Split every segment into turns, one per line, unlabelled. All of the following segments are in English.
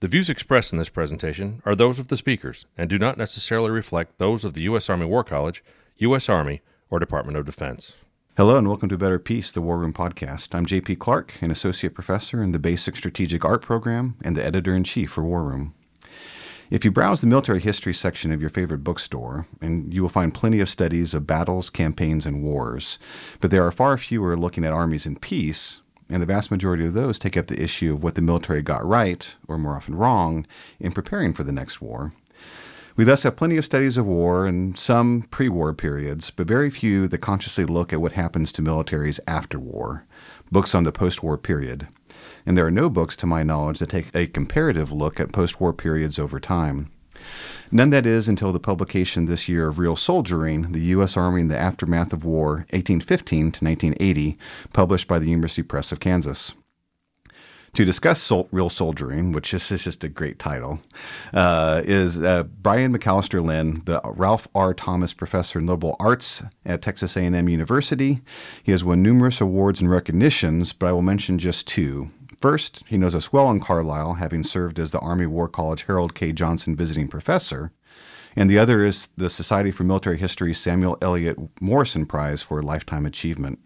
The views expressed in this presentation are those of the speakers and do not necessarily reflect those of the U.S. Army War College, U.S. Army, or Department of Defense.
Hello and welcome to Better Peace, the War Room podcast. I'm JP Clark, an associate professor in the Basic Strategic Art program and the editor in chief for War Room. If you browse the military history section of your favorite bookstore, and you will find plenty of studies of battles, campaigns, and wars, but there are far fewer looking at armies in peace and the vast majority of those take up the issue of what the military got right, or more often wrong, in preparing for the next war. We thus have plenty of studies of war and some pre war periods, but very few that consciously look at what happens to militaries after war, books on the post war period. And there are no books, to my knowledge, that take a comparative look at post war periods over time. None that is until the publication this year of Real Soldiering, the U.S. Army in the Aftermath of War, 1815 to 1980, published by the University Press of Kansas. To discuss Sol- Real Soldiering, which is, is, just a great title, uh, is uh, Brian McAllister Linn, the Ralph R. Thomas Professor in Liberal Arts at Texas A&M University. He has won numerous awards and recognitions, but I will mention just two. First, he knows us well in Carlisle, having served as the Army War College Harold K. Johnson visiting professor. And the other is the Society for Military History Samuel Eliot Morison Prize for Lifetime Achievement.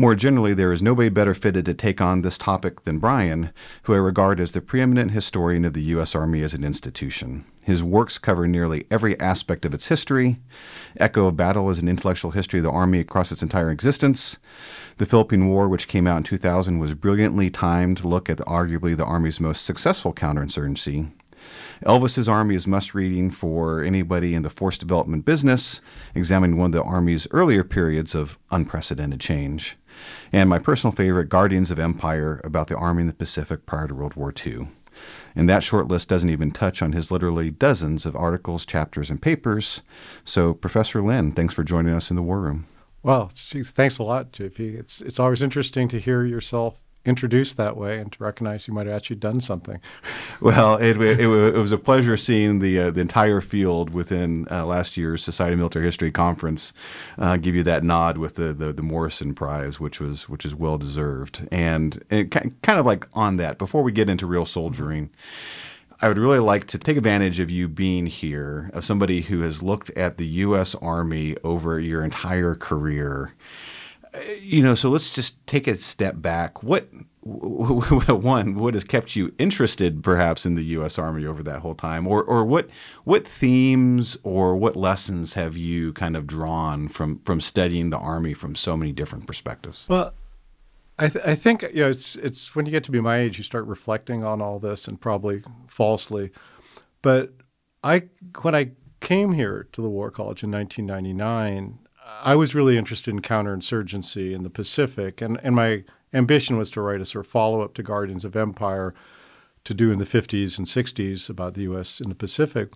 More generally, there is nobody better fitted to take on this topic than Brian, who I regard as the preeminent historian of the U.S. Army as an institution. His works cover nearly every aspect of its history. Echo of Battle is an intellectual history of the Army across its entire existence. The Philippine War, which came out in 2000, was brilliantly timed to look at arguably the Army's most successful counterinsurgency. Elvis's Army is must reading for anybody in the force development business, examining one of the Army's earlier periods of unprecedented change. And my personal favorite, Guardians of Empire, about the Army in the Pacific prior to World War II. And that short list doesn't even touch on his literally dozens of articles, chapters, and papers. So, Professor Linn, thanks for joining us in the War Room.
Well, geez, thanks a lot, JP. It's it's always interesting to hear yourself introduced that way and to recognize you might have actually done something.
Well, it, it, it was a pleasure seeing the uh, the entire field within uh, last year's Society of Military History conference uh, give you that nod with the, the, the Morison Prize, which was which is well deserved. And, and kind of like on that, before we get into real soldiering. I would really like to take advantage of you being here, of somebody who has looked at the U.S. Army over your entire career. You know, so let's just take a step back. What one what has kept you interested perhaps in the US Army over that whole time or or what what themes or what lessons have you kind of drawn from from studying the army from so many different perspectives
well I, th- I think you know it's it's when you get to be my age, you start reflecting on all this, and probably falsely. But I when I came here to the War College in 1999, I was really interested in counterinsurgency in the Pacific, and and my ambition was to write a sort of follow up to Guardians of Empire, to do in the 50s and 60s about the U.S. in the Pacific.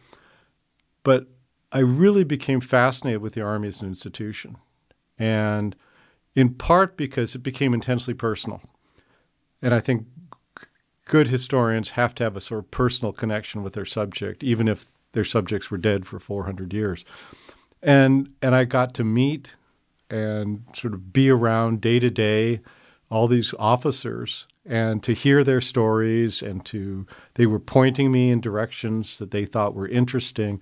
But I really became fascinated with the Army as an institution, and in part because it became intensely personal. And I think good historians have to have a sort of personal connection with their subject, even if their subjects were dead for 400 years. And, and I got to meet and sort of be around day to day all these officers and to hear their stories and to they were pointing me in directions that they thought were interesting.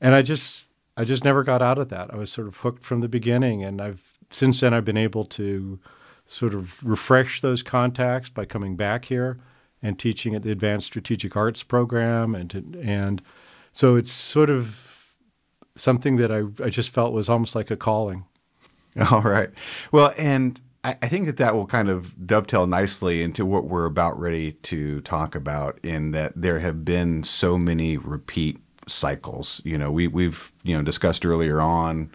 And i just i just never got out of that. I was sort of hooked from the beginning and i've since then, I've been able to sort of refresh those contacts by coming back here and teaching at the Advanced Strategic Arts program, and and so it's sort of something that I I just felt was almost like a calling.
All right, well, and I, I think that that will kind of dovetail nicely into what we're about ready to talk about. In that there have been so many repeat cycles. You know, we we've you know discussed earlier on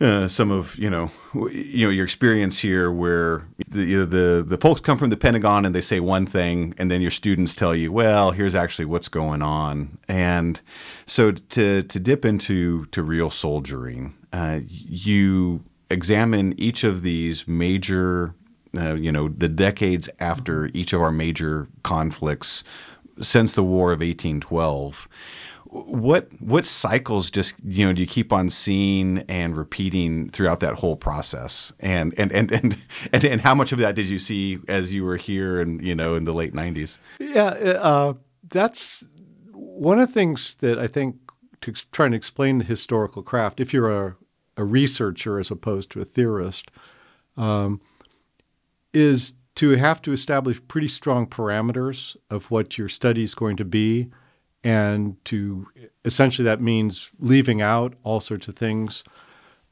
uh, some of you know you know your experience here where the, you know, the the folks come from the Pentagon and they say one thing and then your students tell you well here's actually what's going on. And so to to dip into to real soldiering uh, you examine each of these major uh, you know the decades after each of our major conflicts since the War of 1812 what what cycles just you know do you keep on seeing and repeating throughout that whole process? And and and and and, and how much of that did you see as you were here and you know in the late 90s
yeah uh, that's one of the things that i think to try and explain the historical craft if you're a, a researcher as opposed to a theorist um, is to have to establish pretty strong parameters of what your study is going to be and to essentially that means leaving out all sorts of things.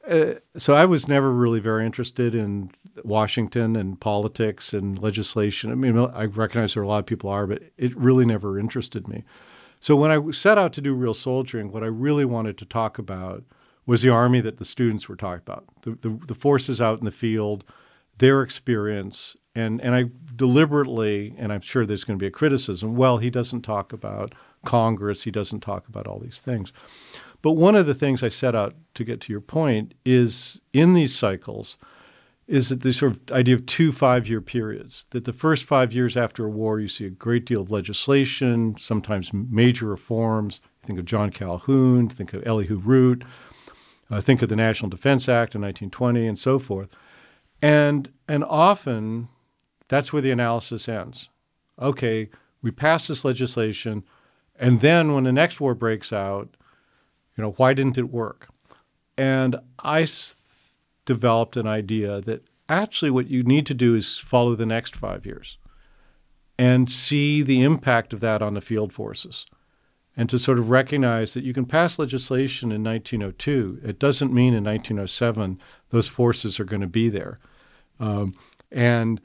Uh, so I was never really very interested in Washington and politics and legislation. I mean, I recognize there are a lot of people are, but it really never interested me. So when I set out to do real soldiering, what I really wanted to talk about was the army that the students were talking about, the, the, the forces out in the field, their experience, and and I deliberately, and I'm sure there's going to be a criticism. Well, he doesn't talk about Congress. He doesn't talk about all these things. But one of the things I set out to get to your point is in these cycles is that the sort of idea of two five year periods. That the first five years after a war, you see a great deal of legislation, sometimes major reforms. Think of John Calhoun, think of Elihu Root, uh, think of the National Defense Act in 1920, and so forth. And, and often that's where the analysis ends. Okay, we passed this legislation and then when the next war breaks out, you know, why didn't it work? And I s- developed an idea that actually what you need to do is follow the next five years and see the impact of that on the field forces and to sort of recognize that you can pass legislation in 1902. It doesn't mean in 1907 those forces are going to be there. Um, and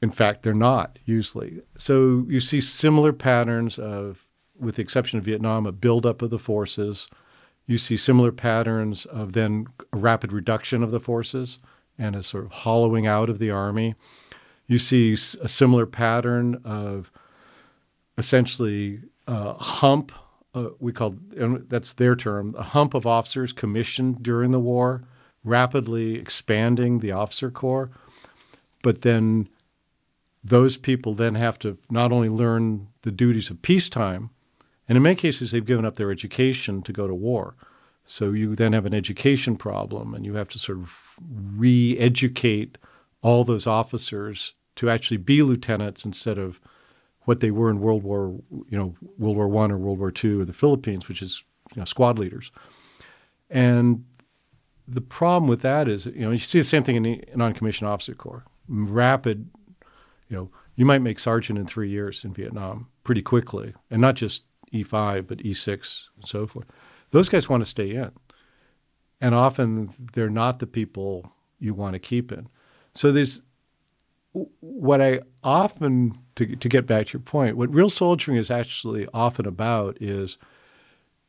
in fact, they're not usually. So you see similar patterns of with the exception of Vietnam, a buildup of the forces. You see similar patterns of then a rapid reduction of the forces and a sort of hollowing out of the army. You see a similar pattern of essentially a hump. Uh, we call that's their term, a hump of officers commissioned during the war, rapidly expanding the officer corps. But then those people then have to not only learn the duties of peacetime, and in many cases, they've given up their education to go to war. So you then have an education problem, and you have to sort of re educate all those officers to actually be lieutenants instead of what they were in World War, you know, World War One or World War Two or the Philippines, which is you know, squad leaders. And the problem with that is, you know, you see the same thing in the non-commissioned officer corps. Rapid, you know, you might make sergeant in three years in Vietnam pretty quickly, and not just E5, but E6 and so forth. Those guys want to stay in. And often they're not the people you want to keep in. So there's what I often, to, to get back to your point, what real soldiering is actually often about is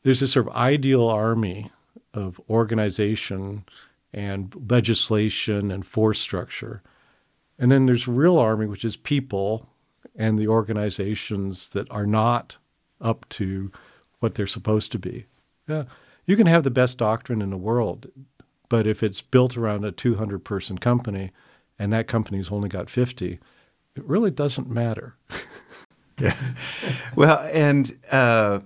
there's this sort of ideal army of organization and legislation and force structure. And then there's real army, which is people and the organizations that are not up to what they're supposed to be. Yeah, you can have the best doctrine in the world, but if it's built around a 200 person company and that company's only got 50, it really doesn't matter.
yeah. Well, and uh,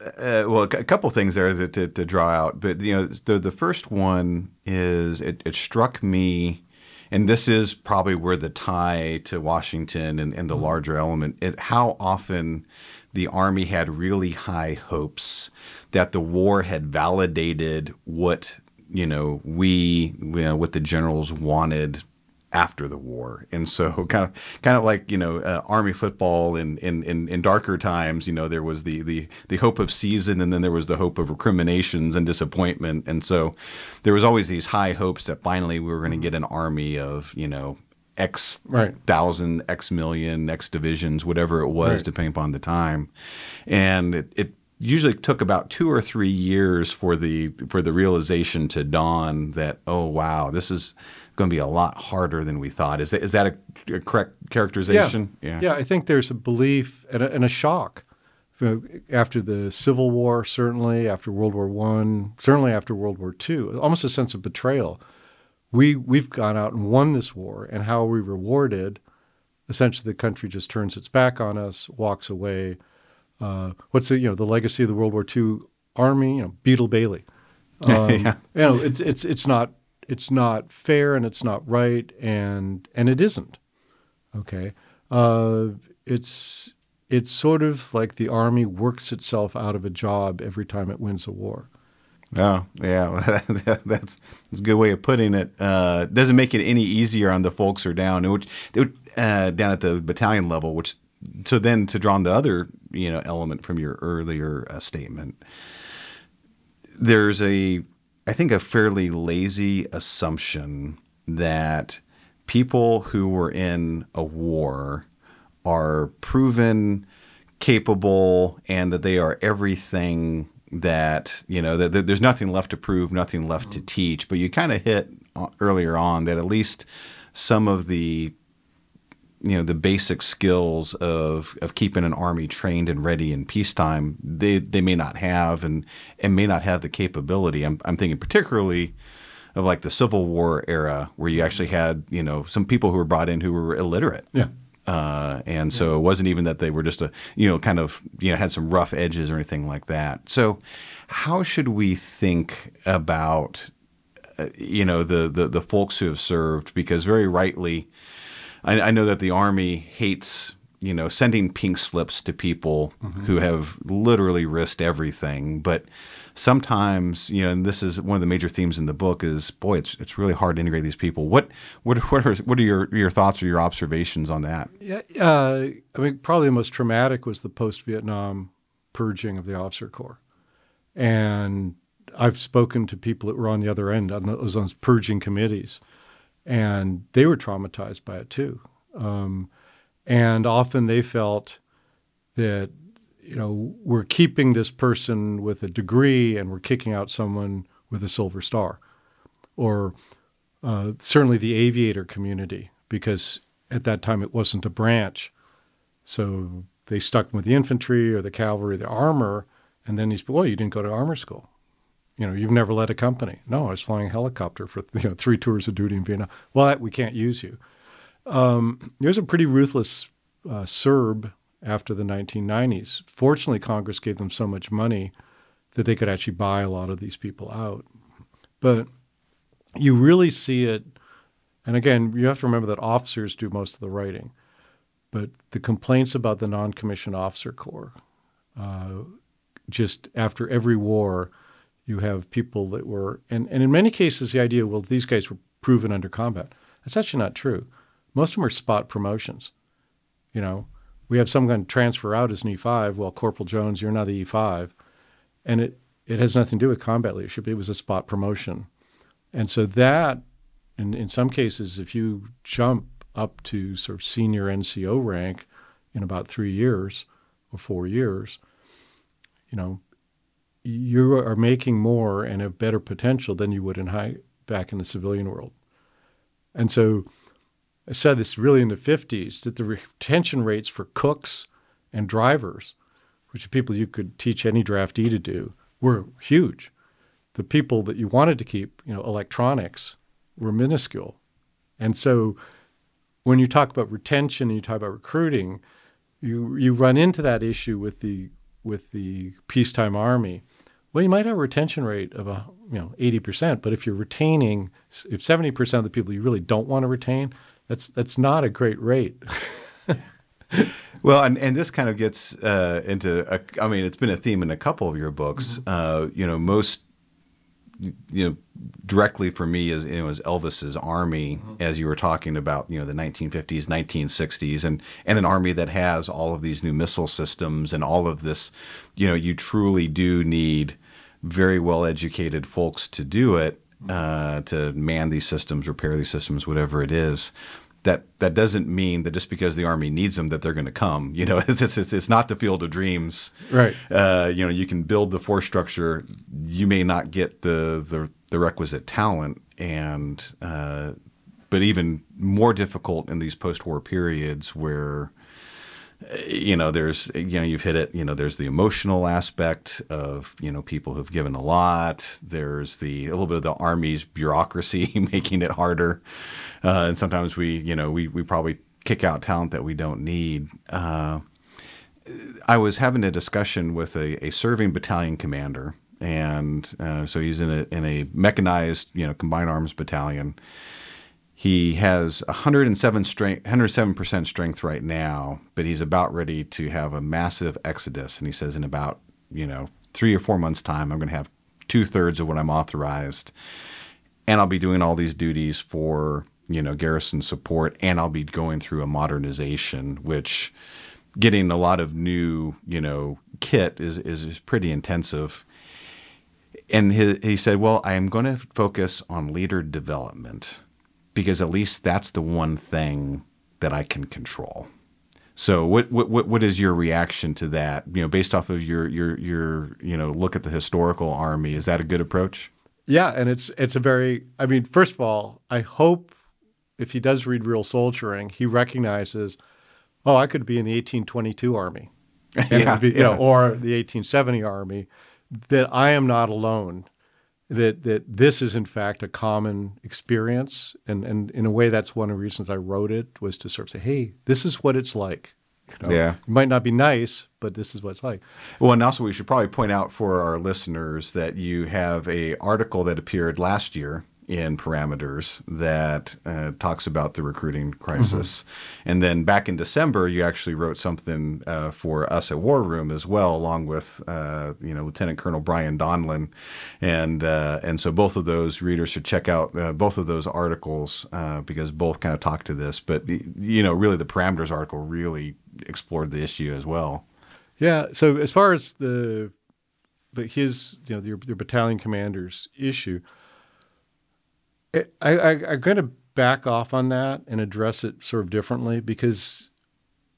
uh, well, a couple things there to, to, to, draw out, but you know, the the first one is it, it struck me, and this is probably where the tie to Washington and, and the mm-hmm. larger element. It, how often the Army had really high hopes that the war had validated what you know we you know, what the generals wanted after the war, and so kind of kind of like you know uh, army football in, in, in in darker times. You know there was the the the hope of season, and then there was the hope of recriminations and disappointment, and so there was always these high hopes that finally we were going to get an army of you know X right. thousand, X million, X divisions, whatever it was, right. depending upon the time. And it, it, usually took about two or three years for the for the realization to dawn that oh wow this is going to be a lot harder than we thought. Is that is that a, a correct characterization?
Yeah. yeah, I think there's a belief and a, and a shock after the Civil War, certainly after World War One, certainly after World War Two, almost a sense of betrayal. We we've gone out and won this war, and how are we rewarded? Essentially, the country just turns its back on us, walks away. Uh, what's the you know the legacy of the World War II Army? You know, Beetle Bailey. Um, yeah. You know, it's it's it's not it's not fair and it's not right and and it isn't. Okay, uh, it's it's sort of like the army works itself out of a job every time it wins a war.
Oh, yeah, that's, that's a good way of putting it. Uh, doesn't make it any easier on the folks who are down, which uh, down at the battalion level. Which so then to draw on the other you know element from your earlier uh, statement, there's a I think a fairly lazy assumption that people who were in a war are proven capable and that they are everything that you know that, that there's nothing left to prove nothing left to mm-hmm. teach but you kind of hit earlier on that at least some of the you know the basic skills of of keeping an army trained and ready in peacetime they they may not have and and may not have the capability. I'm, I'm thinking particularly of like the civil war era where you actually mm-hmm. had you know some people who were brought in who were illiterate.
Yeah
uh, and so it wasn't even that they were just a you know kind of you know had some rough edges or anything like that. So how should we think about uh, you know the, the the folks who have served? Because very rightly, I, I know that the army hates you know sending pink slips to people mm-hmm. who have literally risked everything, but sometimes you know, and this is one of the major themes in the book is boy, it's it's really hard to integrate these people. What what what are what are your your thoughts or your observations on that?
Yeah, uh, I mean, probably the most traumatic was the post Vietnam purging of the officer corps, and I've spoken to people that were on the other end on those, on purging committees, and they were traumatized by it too. Um, and often they felt that you know, we're keeping this person with a degree and we're kicking out someone with a silver star. Or uh, certainly the aviator community, because at that time it wasn't a branch. So they stuck with the infantry or the cavalry, the armor, and then he's, well, you didn't go to armor school. You know, you've never led a company. No, I was flying a helicopter for you know three tours of duty in Vietnam. Well, we can't use you. Um, there's a pretty ruthless uh, Serb after the 1990s. Fortunately, Congress gave them so much money that they could actually buy a lot of these people out. But you really see it, and again, you have to remember that officers do most of the writing. But the complaints about the non commissioned officer corps, uh, just after every war, you have people that were, and, and in many cases, the idea, well, these guys were proven under combat. That's actually not true. Most of them are spot promotions. You know, we have some going to transfer out as an E5. Well, Corporal Jones, you're not the E5. And it, it has nothing to do with combat leadership. It was a spot promotion. And so that, in, in some cases, if you jump up to sort of senior NCO rank in about three years or four years, you know, you are making more and have better potential than you would in high back in the civilian world. And so I said this really in the 50s that the retention rates for cooks and drivers, which are people you could teach any draftee to do, were huge. The people that you wanted to keep, you know, electronics, were minuscule. And so when you talk about retention and you talk about recruiting, you you run into that issue with the with the peacetime army. Well, you might have a retention rate of a you know eighty percent, but if you're retaining, if seventy percent of the people you really don't want to retain, that's that's not a great rate.
well, and, and this kind of gets uh, into a, I mean, it's been a theme in a couple of your books. Mm-hmm. Uh, you know, most you know directly for me as you know as Elvis's army mm-hmm. as you were talking about you know the 1950s 1960s and and an army that has all of these new missile systems and all of this you know you truly do need very well educated folks to do it mm-hmm. uh, to man these systems repair these systems whatever it is that that doesn't mean that just because the army needs them that they're going to come. You know, it's, it's it's not the field of dreams.
Right.
Uh, you know, you can build the force structure. You may not get the the, the requisite talent, and uh, but even more difficult in these post-war periods where you know there's you know you've hit it you know there's the emotional aspect of you know people who've given a lot. There's the a little bit of the army's bureaucracy making it harder. Uh, and sometimes we you know we we probably kick out talent that we don't need. Uh, I was having a discussion with a, a serving battalion commander and uh, so he's in a in a mechanized you know combined arms battalion he has 107 strength, 107% strength right now, but he's about ready to have a massive exodus. And he says, in about you know three or four months' time, I'm going to have two thirds of what I'm authorized, and I'll be doing all these duties for you know garrison support, and I'll be going through a modernization, which getting a lot of new you know kit is is pretty intensive. And he, he said, well, I am going to focus on leader development because at least that's the one thing that I can control. So what what what is your reaction to that? You know, based off of your your your you know look at the historical army, is that a good approach?
Yeah, and it's it's a very. I mean, first of all, I hope if he does read Real Soldiering, he recognizes, oh, I could be in the 1822 army,
yeah,
be, you
yeah.
know, or the 1870 army. That I am not alone that that this is in fact a common experience, and and in a way, that's one of the reasons I wrote it was to sort of say, hey, this is what it's like. You know,
Yeah.
it might not be nice, but this is what it's like.
Well, and also we should probably point out for our listeners that you have a article that appeared last year in Parameters that uh, talks about the recruiting crisis, and then back in December you actually wrote something uh, for us at War Room as well, along with uh, you know Lieutenant Colonel Brian Donlin, and uh, and so both of those readers should check out uh, both of those articles uh, because both kind of talk to this, but you know really the Parameters article really explored the issue as well.
Yeah. So as far as the, but his, you know, your, your battalion commander's issue, I, I, I'm going to back off on that and address it sort of differently because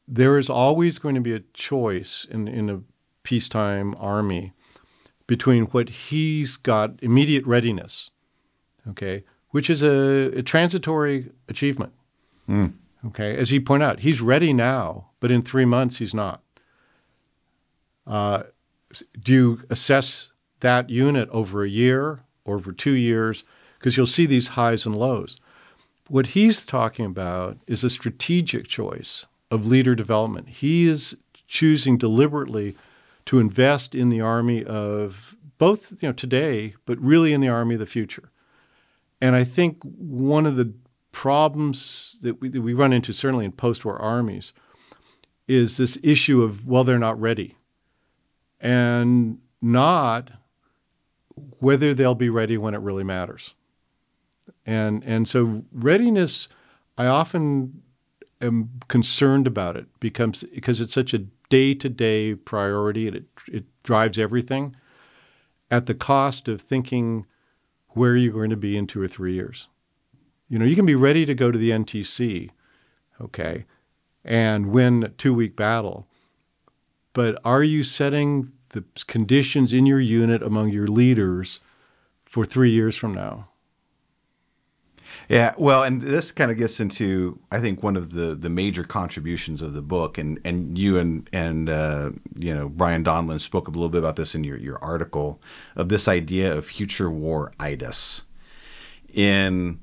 there is always going to be a choice in, in a peacetime army between what he's got immediate readiness, okay, which is a, a transitory achievement. Okay, as you point out, he's ready now, but in three months he's not. Uh, do you assess that unit over a year or over two years? Because you'll see these highs and lows. What he's talking about is a strategic choice of leader development. He is choosing deliberately to invest in the army of both you know today, but really in the army of the future. And I think one of the problems that we, that we run into, certainly in post war armies, is this issue of, well, they're not ready. And not whether they'll be ready when it really matters. And, and so, readiness, I often am concerned about it because it's such a day to day priority and it, it drives everything at the cost of thinking where you're going to be in two or three years. You know, you can be ready to go to the NTC, okay, and win a two week battle. But are you setting the conditions in your unit among your leaders for three years from now?
Yeah, well, and this kind of gets into I think one of the the major contributions of the book, and and you and and uh, you know Brian Donlin spoke a little bit about this in your your article of this idea of future war itis. In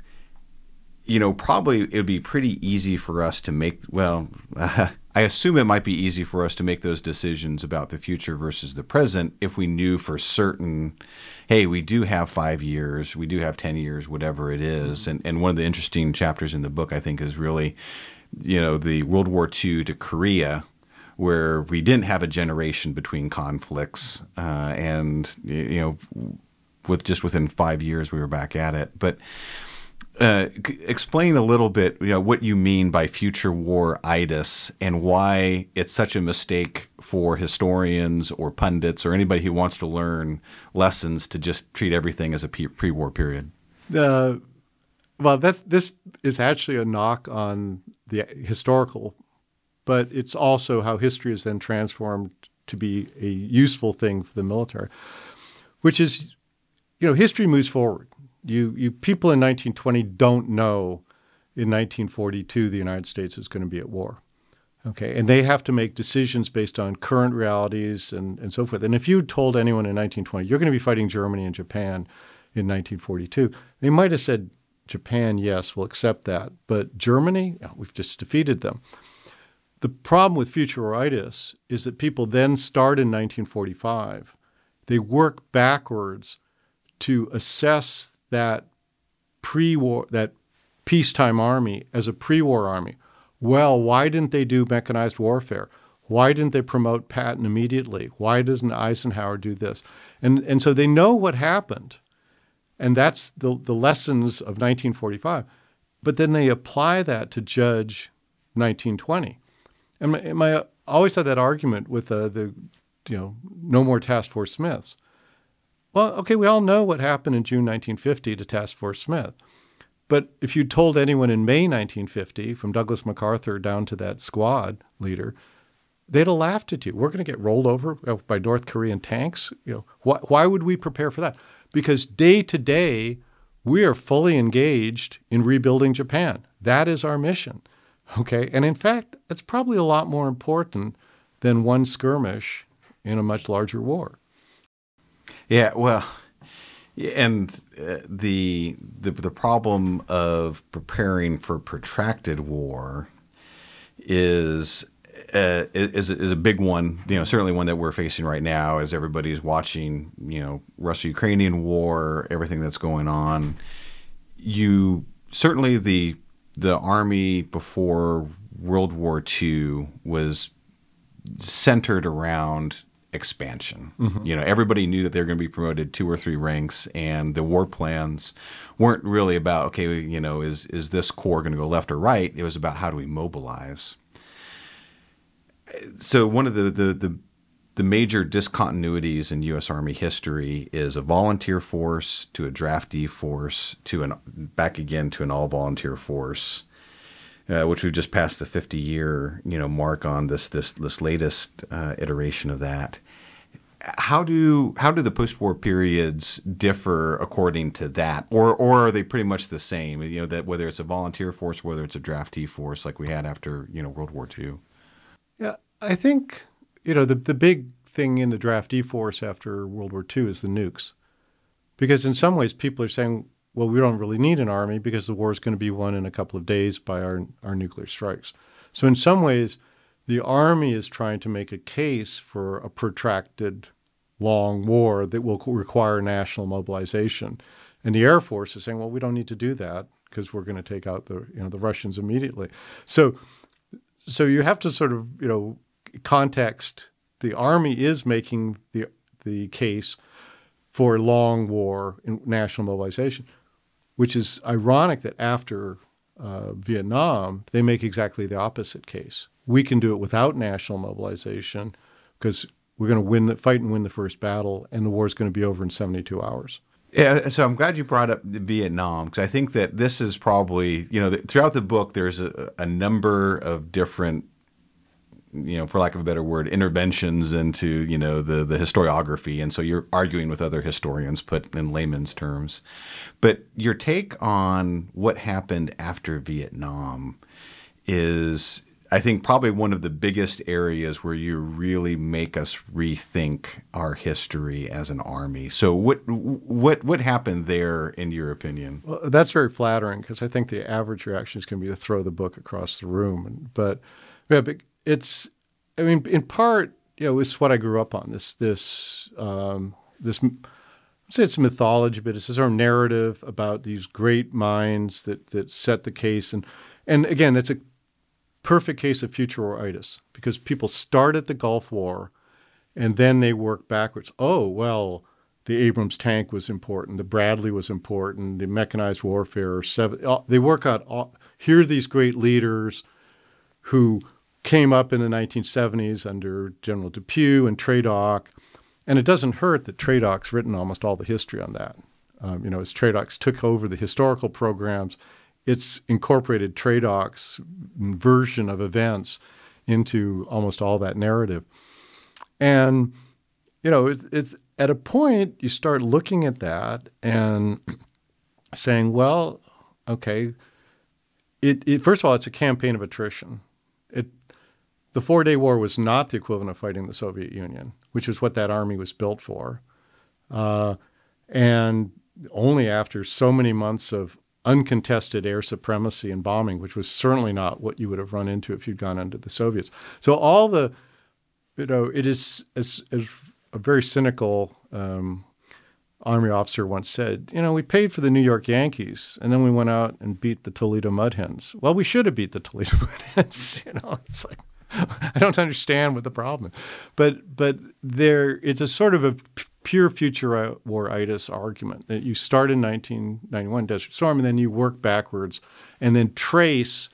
you know, probably it would be pretty easy for us to make. Well, I assume it might be easy for us to make those decisions about the future versus the present if we knew for certain, hey, we do have five years, we do have 10 years, whatever it is. And, and one of the interesting chapters in the book, I think, is really, you know, the World War II to Korea, where we didn't have a generation between conflicts. Uh, and, you know, with just within five years, we were back at it. But, uh, explain a little bit, you know, what you mean by future war itis and why it's such a mistake for historians or pundits or anybody who wants to learn lessons to just treat everything as a pre-war period.
Uh, well, that's this is actually a knock on the historical, but it's also how history is then transformed to be a useful thing for the military, which is, you know, history moves forward. You you people in 1920 don't know in 1942 the United States is going to be at war. Okay, and they have to make decisions based on current realities and, and so forth. And if you told anyone in 1920 you're going to be fighting Germany and Japan in 1942, they might have said, Japan, yes, we'll accept that. But Germany, we've just defeated them. The problem with futuritis is that people then start in 1945. They work backwards to assess that pre-war, that peacetime army as a pre-war army. Well, why didn't they do mechanized warfare? Why didn't they promote Patton immediately? Why doesn't Eisenhower do this? And, and so they know what happened. And that's the, the lessons of 1945. But then they apply that to judge 1920. And my, my I always had that argument with uh, the, you know, no more Task Force Smiths. Well, okay, we all know what happened in June 1950 to Task Force Smith. But if you told anyone in May 1950, from Douglas MacArthur down to that squad leader, they'd have laughed at you. We're going to get rolled over uh, by North Korean tanks. You know, why, why would we prepare for that? Because day to day, we are fully engaged in rebuilding Japan. That is our mission. Okay, and in fact, it's probably a lot more important than one skirmish in a much larger war.
Yeah, well, and uh, the, the the problem of preparing for protracted war is uh, is is a big one. You know, certainly one that we're facing right now as everybody's watching. You know, Russia-Ukrainian war, everything that's going on. You certainly the the army before World War II was centered around expansion. Mm-hmm. You know, everybody knew that they were going to be promoted two or three ranks, and the war plans weren't really about okay, you know, is is this corps going to go left or right? It was about how do we mobilize. So one of the the the, the major discontinuities in U.S. Army history is a volunteer force to a draftee force to an back again to an all volunteer force. Uh, which we've just passed the 50 year you know mark on this this this latest uh, iteration of that. How do how do the post war periods differ according to that, or or are they pretty much the same? You know that whether it's a volunteer force, whether it's a draftee force, like we had after you know World War II.
Yeah, I think you know the the big thing in the draftee force after World War II is the nukes, because in some ways people are saying well, we don't really need an army because the war is going to be won in a couple of days by our, our nuclear strikes. So, in some ways, the army is trying to make a case for a protracted, long war that will require national mobilization. And the Air Force is saying, well, we don't need to do that because we're going to take out the, you know, the Russians immediately. So, so you have to sort of, you know, context. The army is making the, the case for long war and national mobilization which is ironic that after uh, Vietnam, they make exactly the opposite case. We can do it without national mobilization because we're going to win the fight and win the first battle, and the war is going to be over in 72 hours.
Yeah, so I'm glad you brought up Vietnam because I think that this is probably, you know, throughout the book, there's a, a number of different you know, for lack of a better word, interventions into you know the the historiography, and so you're arguing with other historians, put in layman's terms. But your take on what happened after Vietnam is, I think, probably one of the biggest areas where you really make us rethink our history as an army. So, what what what happened there, in your opinion?
Well, that's very flattering because I think the average reaction is going to be to throw the book across the room, but. Yeah, but it's, I mean, in part, you know, it's what I grew up on. This, this, um, this. I'd say it's mythology, but it's a sort of narrative about these great minds that that set the case, and and again, it's a perfect case of futuritis because people start at the Gulf War, and then they work backwards. Oh well, the Abrams tank was important, the Bradley was important, the mechanized warfare. Seven, they work out. Here are these great leaders who came up in the 1970s under General DePuy and Tradoc. And it doesn't hurt that Tradoc's written almost all the history on that. Um, you know, as TRADOC's took over the historical programs, it's incorporated TRADOC's version of events into almost all that narrative. And, you know, it's, it's at a point you start looking at that and saying, well, okay, it, it, first of all, it's a campaign of attrition. The Four Day War was not the equivalent of fighting the Soviet Union, which is what that army was built for. Uh, and only after so many months of uncontested air supremacy and bombing, which was certainly not what you would have run into if you'd gone under the Soviets. So all the, you know, it is as, as a very cynical um, army officer once said, you know, we paid for the New York Yankees and then we went out and beat the Toledo Mud Hens. Well, we should have beat the Toledo Mud Hens. You know, it's like I don't understand what the problem is, but but there it's a sort of a pure future war-itis argument that you start in 1991 Desert Storm and then you work backwards and then trace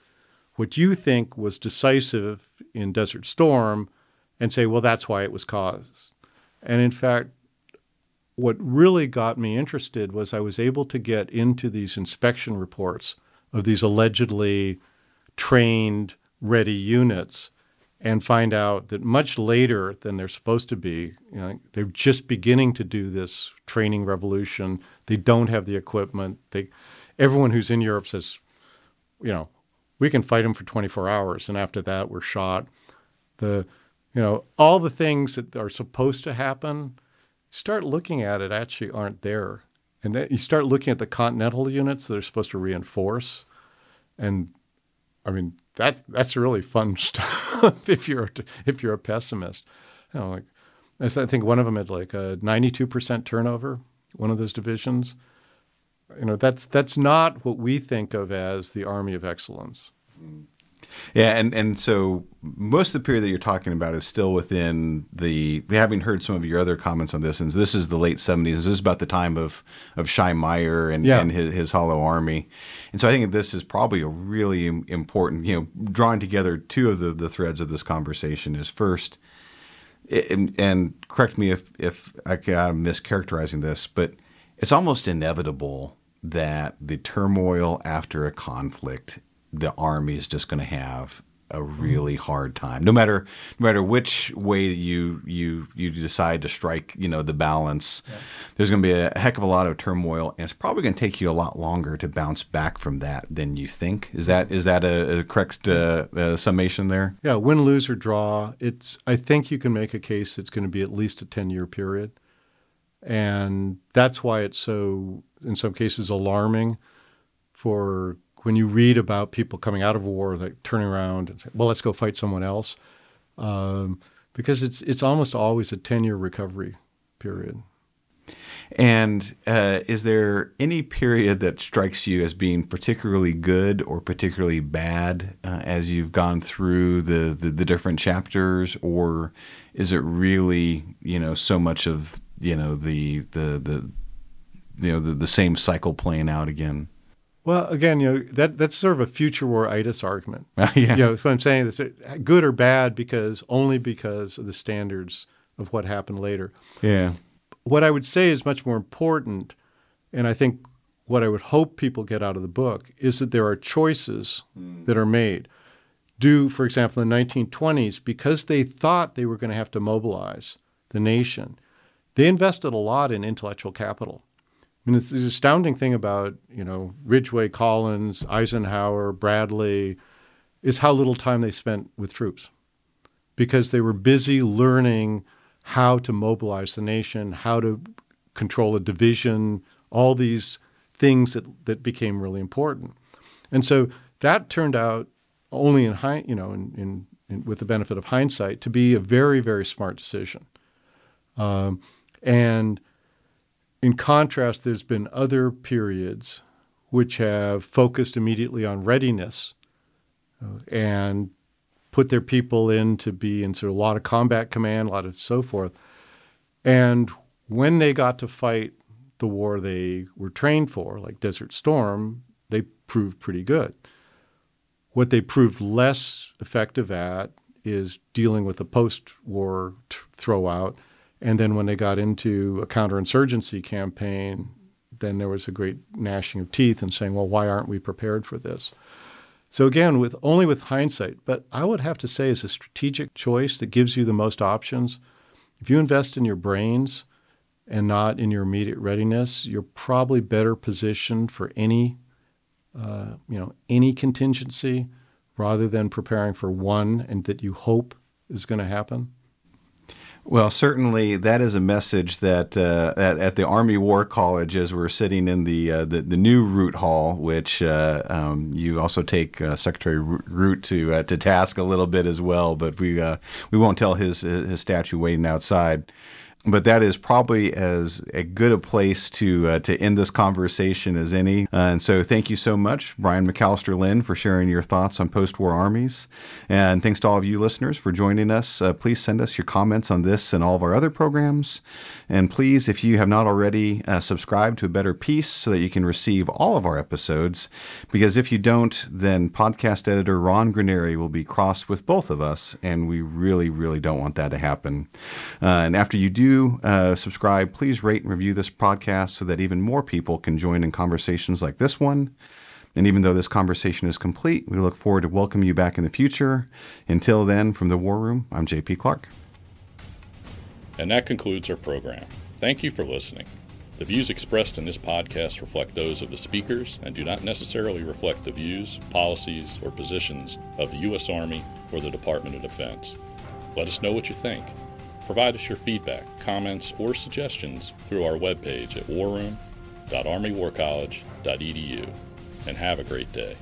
what you think was decisive in Desert Storm and say, well, that's why it was caused. And in fact, what really got me interested was I was able to get into these inspection reports of these allegedly trained, ready units and find out that much later than they're supposed to be, you know, they're just beginning to do this training revolution. They don't have the equipment. They, everyone who's in Europe says, you know, we can fight them for 24 hours, and after that, we're shot. The, you know, all the things that are supposed to happen start looking at it actually aren't there. And then you start looking at the continental units that are supposed to reinforce. And I mean, that's that's really fun stuff if you're if you're a pessimist. You know, like I think one of them had like a 92% turnover, one of those divisions. You know, that's that's not what we think of as the army of excellence. Mm.
Yeah, and, and so most of the period that you're talking about is still within the. Having heard some of your other comments on this, and this is the late 70s. This is about the time of of Shy Meyer and, yeah. and his, his Hollow Army, and so I think this is probably a really important. You know, drawing together two of the the threads of this conversation is first, and, and correct me if if I, I'm mischaracterizing this, but it's almost inevitable that the turmoil after a conflict the army is just going to have a really hard time. No matter no matter which way you you you decide to strike, you know, the balance, yeah. there's going to be a heck of a lot of turmoil, and it's probably going to take you a lot longer to bounce back from that than you think. Is that is that a, a correct uh, uh, summation there?
Yeah, win, lose or draw. It's I think you can make a case it's going to be at least a ten year period, and that's why it's so in some cases alarming for when you read about people coming out of a war, like turning around and say, "Well, let's go fight someone else," um, because it's it's almost always a ten year recovery period.
And uh, is there any period that strikes you as being particularly good or particularly bad uh, as you've gone through the, the, the different chapters, or is it really you know so much of you know the the the you know the, the same cycle playing out again?
Well, again, you know that that's sort of a future war itis argument.
Yeah.
You know, so I'm saying this good or bad because only because of the standards of what happened later.
Yeah.
What I would say is much more important, and I think what I would hope people get out of the book is that there are choices mm. that are made. Do, for example, in the 1920s, because they thought they were going to have to mobilize the nation, they invested a lot in intellectual capital. I mean, it's the astounding thing about you know Ridgway, Collins, Eisenhower, Bradley, is how little time they spent with troops, because they were busy learning how to mobilize the nation, how to control a division, all these things that that became really important, and so that turned out only in high, you know, in, in, in, with the benefit of hindsight, to be a very very smart decision, um, and in contrast, there's been other periods which have focused immediately on readiness uh, and put their people in to be in sort of a lot of combat command, a lot of so forth. And when they got to fight the war they were trained for, like Desert Storm, they proved pretty good. What they proved less effective at is dealing with the post war t- throwout and then when they got into a counterinsurgency campaign, then there was a great gnashing of teeth and saying, well, why aren't we prepared for this? So again, with only with hindsight, but I would have to say as a strategic choice that gives you the most options, if you invest in your brains and not in your immediate readiness, you're probably better positioned for any uh, you know any contingency rather than preparing for one and that you hope is going to happen.
Well, certainly that is a message that uh, at, at, the Army War College, as we're sitting in the uh, the, the, new Root Hall, which uh, um, you also take uh, Secretary Root to uh, to task a little bit as well, but we uh, we won't tell his his statue waiting outside but that is probably as a good a place to uh, to end this conversation as any. Uh, and so, thank you so much, Brian McAllister Linn, for sharing your thoughts on post-war armies, and thanks to all of you listeners for joining us. Uh, please send us your comments on this and all of our other programs, and please, if you have not already, uh, subscribe to a Better Peace so that you can receive all of our episodes. Because if you don't, then podcast editor Ron Granieri will be crossed with both of us, and we really, really don't want that to happen. Uh, and after you do uh, subscribe, please rate and review this podcast so that even more people can join in conversations like this one. And even though this conversation is complete, we look forward to welcoming you back in the future. Until then, from the War Room, I'm JP Clark.
And that concludes our program. Thank you for listening. The views expressed in this podcast reflect those of the speakers and do not necessarily reflect the views, policies, or positions of the U.S. Army or the Department of Defense. Let us know what you think. Provide us your feedback, comments, or suggestions through our webpage at warroom.armywarcollege.edu and have a great day.